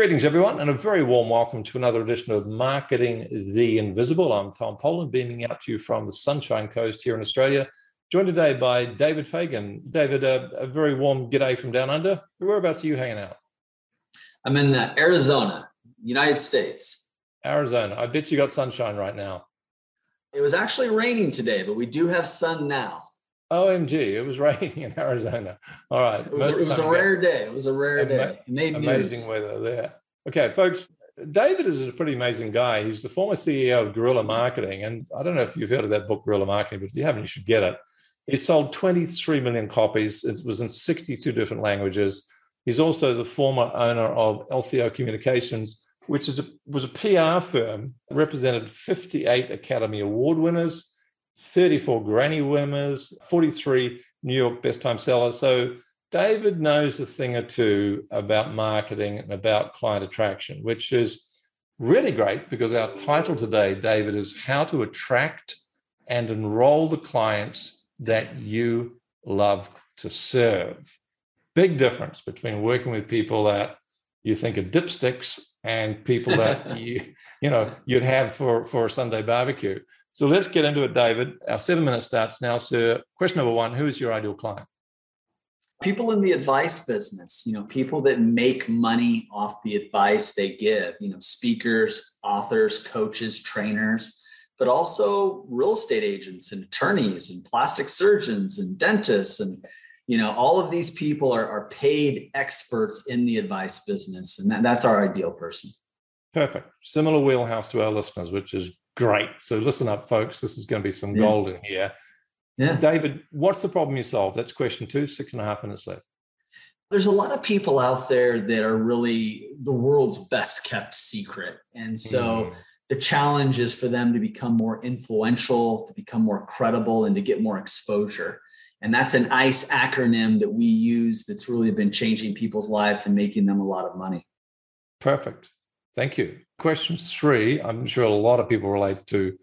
Greetings, everyone, and a very warm welcome to another edition of Marketing the Invisible. I'm Tom Poland, beaming out to you from the Sunshine Coast here in Australia. Joined today by David Fagan. David, a, a very warm g'day from down under. Whereabouts are you hanging out? I'm in uh, Arizona, United States. Arizona. I bet you got sunshine right now. It was actually raining today, but we do have sun now. OMG, it was raining in Arizona. All right. It was, it was a rare day. It was a rare day. amazing news. weather there. Okay, folks, David is a pretty amazing guy. He's the former CEO of Guerrilla Marketing. And I don't know if you've heard of that book, Guerrilla Marketing, but if you haven't, you should get it. He sold 23 million copies. It was in 62 different languages. He's also the former owner of LCO Communications, which is a, was a PR firm, represented 58 Academy Award winners, 34 Grammy winners, 43 New York Best Time Sellers. So David knows a thing or two about marketing and about client attraction, which is really great because our title today, David, is How to Attract and Enroll the Clients That You Love to Serve. Big difference between working with people that you think are dipsticks and people that you, you know, you'd have for, for a Sunday barbecue. So let's get into it, David. Our seven minutes starts now, sir. Question number one Who is your ideal client? People in the advice business, you know, people that make money off the advice they give, you know, speakers, authors, coaches, trainers, but also real estate agents and attorneys and plastic surgeons and dentists. And, you know, all of these people are, are paid experts in the advice business. And that, that's our ideal person. Perfect. Similar wheelhouse to our listeners, which is Great. So listen up, folks. This is going to be some yeah. gold in here. Yeah. David, what's the problem you solve? That's question two, six and a half minutes left. There's a lot of people out there that are really the world's best kept secret. And so mm. the challenge is for them to become more influential, to become more credible, and to get more exposure. And that's an ICE acronym that we use that's really been changing people's lives and making them a lot of money. Perfect. Thank you. Question three, I'm sure a lot of people relate to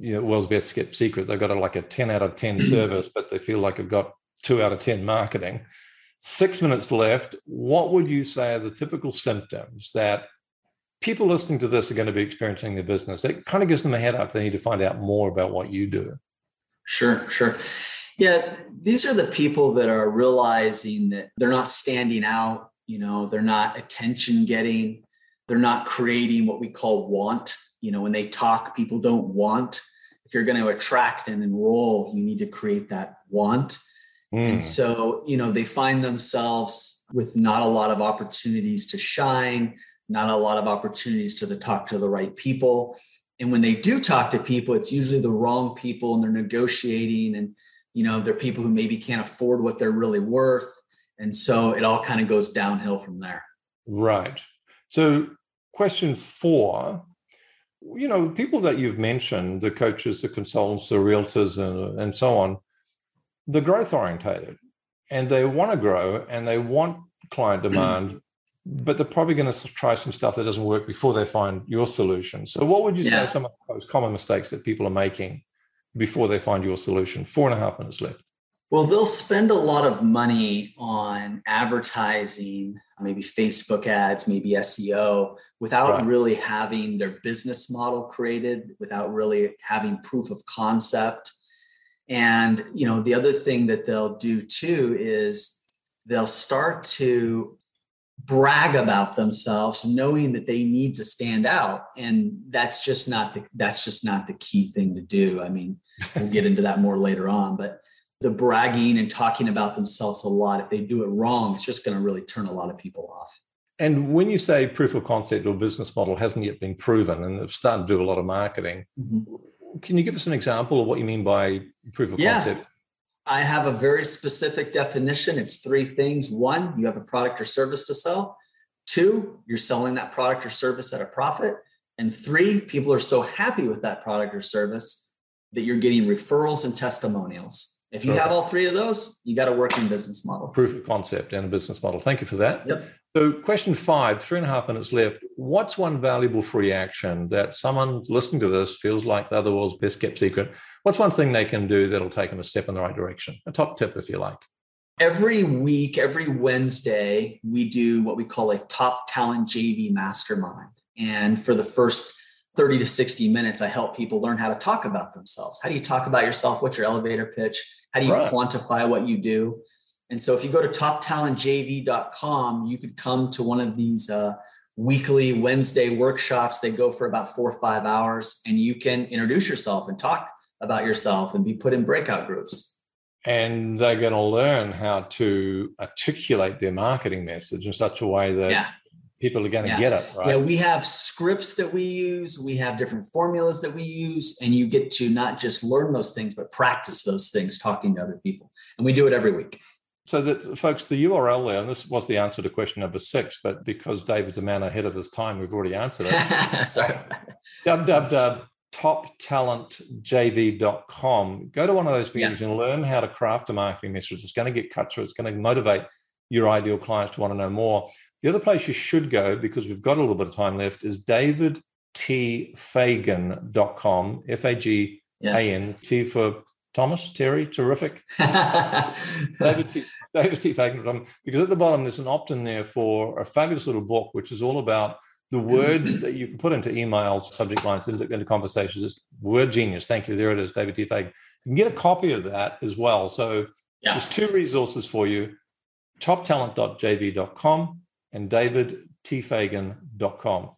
you know, world's best kept secret. They've got a, like a 10 out of 10 service, but they feel like they've got two out of 10 marketing. Six minutes left. What would you say are the typical symptoms that people listening to this are going to be experiencing in their business? It kind of gives them a head up. They need to find out more about what you do. Sure, sure. Yeah, these are the people that are realizing that they're not standing out, you know, they're not attention getting, they're not creating what we call want. You know, when they talk, people don't want. If you're going to attract and enroll, you need to create that want. Mm. And so, you know, they find themselves with not a lot of opportunities to shine, not a lot of opportunities to the talk to the right people. And when they do talk to people, it's usually the wrong people and they're negotiating and you know, they're people who maybe can't afford what they're really worth. And so it all kind of goes downhill from there. Right. So, question four you know, people that you've mentioned, the coaches, the consultants, the realtors, and, and so on, they're growth orientated and they want to grow and they want client demand, but they're probably going to try some stuff that doesn't work before they find your solution. So, what would you yeah. say some of those common mistakes that people are making before they find your solution? Four and a half minutes left. Well, they'll spend a lot of money on advertising, maybe Facebook ads, maybe SEO, without right. really having their business model created, without really having proof of concept. And you know, the other thing that they'll do too is they'll start to brag about themselves knowing that they need to stand out and that's just not the that's just not the key thing to do i mean we'll get into that more later on but the bragging and talking about themselves a lot, if they do it wrong, it's just going to really turn a lot of people off. And when you say proof of concept or business model hasn't yet been proven and they've started to do a lot of marketing, mm-hmm. can you give us an example of what you mean by proof of yeah. concept? I have a very specific definition. It's three things. One, you have a product or service to sell. Two, you're selling that product or service at a profit. And three, people are so happy with that product or service that you're getting referrals and testimonials. If you Perfect. have all three of those, you got a working business model. Proof of concept and a business model. Thank you for that. Yep. So, question five, three and a half minutes left. What's one valuable free action that someone listening to this feels like the other world's best kept secret? What's one thing they can do that'll take them a step in the right direction? A top tip, if you like. Every week, every Wednesday, we do what we call a top talent JV mastermind. And for the first 30 to 60 minutes, I help people learn how to talk about themselves. How do you talk about yourself? What's your elevator pitch? How do you right. quantify what you do? And so if you go to toptalentjv.com, you could come to one of these uh, weekly Wednesday workshops. They go for about four or five hours, and you can introduce yourself and talk about yourself and be put in breakout groups. And they're going to learn how to articulate their marketing message in such a way that yeah. People are going to yeah. get it, right? Yeah, we have scripts that we use, we have different formulas that we use, and you get to not just learn those things, but practice those things talking to other people. And we do it every week so that folks the url there and this was the answer to question number six but because david's a man ahead of his time we've already answered it sorry www toptalentjv.com go to one of those meetings yeah. and learn how to craft a marketing message it's going to get cut through it's going to motivate your ideal clients to want to know more the other place you should go because we've got a little bit of time left is davidtfagan.com f-a-g-a-n t for Thomas, Terry, terrific. David T. David T. Fagan, because at the bottom there's an opt-in there for a fabulous little book, which is all about the words that you can put into emails, subject lines, into, into conversations. It's word genius. Thank you. There it is, David T. Fagan. You can get a copy of that as well. So yeah. there's two resources for you: toptalent.jv.com and davidtfagan.com.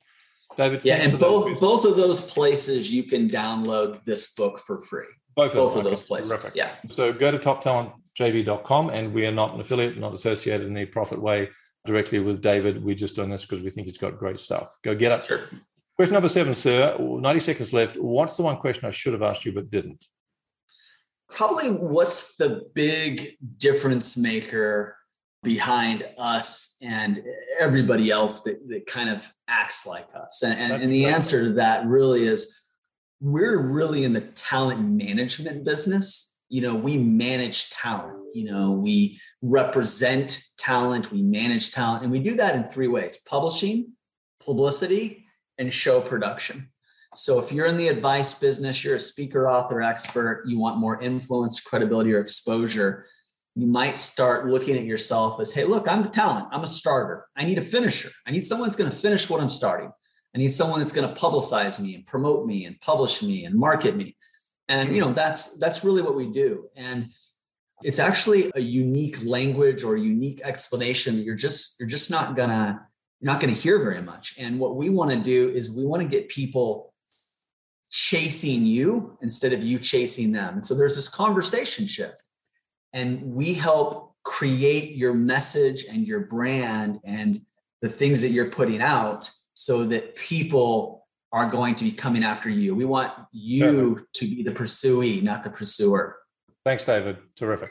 David, yeah, and both both of those places you can download this book for free. Both, Both of, those places. Terrific. Yeah. So go to toptalentjv.com and we are not an affiliate, not associated in any profit way directly with David. We're just doing this because we think he's got great stuff. Go get it. Sure. Question number seven, sir. 90 seconds left. What's the one question I should have asked you but didn't? Probably what's the big difference maker behind us and everybody else that, that kind of acts like us? And, and, and the answer to that really is we're really in the talent management business. You know we manage talent you know we represent talent we manage talent and we do that in three ways publishing publicity and show production. So if you're in the advice business you're a speaker author expert you want more influence credibility or exposure you might start looking at yourself as hey look i'm the talent i'm a starter i need a finisher i need someone that's going to finish what i'm starting I need someone that's going to publicize me and promote me and publish me and market me. And you know, that's that's really what we do. And it's actually a unique language or unique explanation that you're just you're just not gonna you're not gonna hear very much. And what we want to do is we want to get people chasing you instead of you chasing them. And so there's this conversation shift. And we help create your message and your brand and the things that you're putting out so that people are going to be coming after you. We want you Perfect. to be the pursuee, not the pursuer. Thanks, David. Terrific.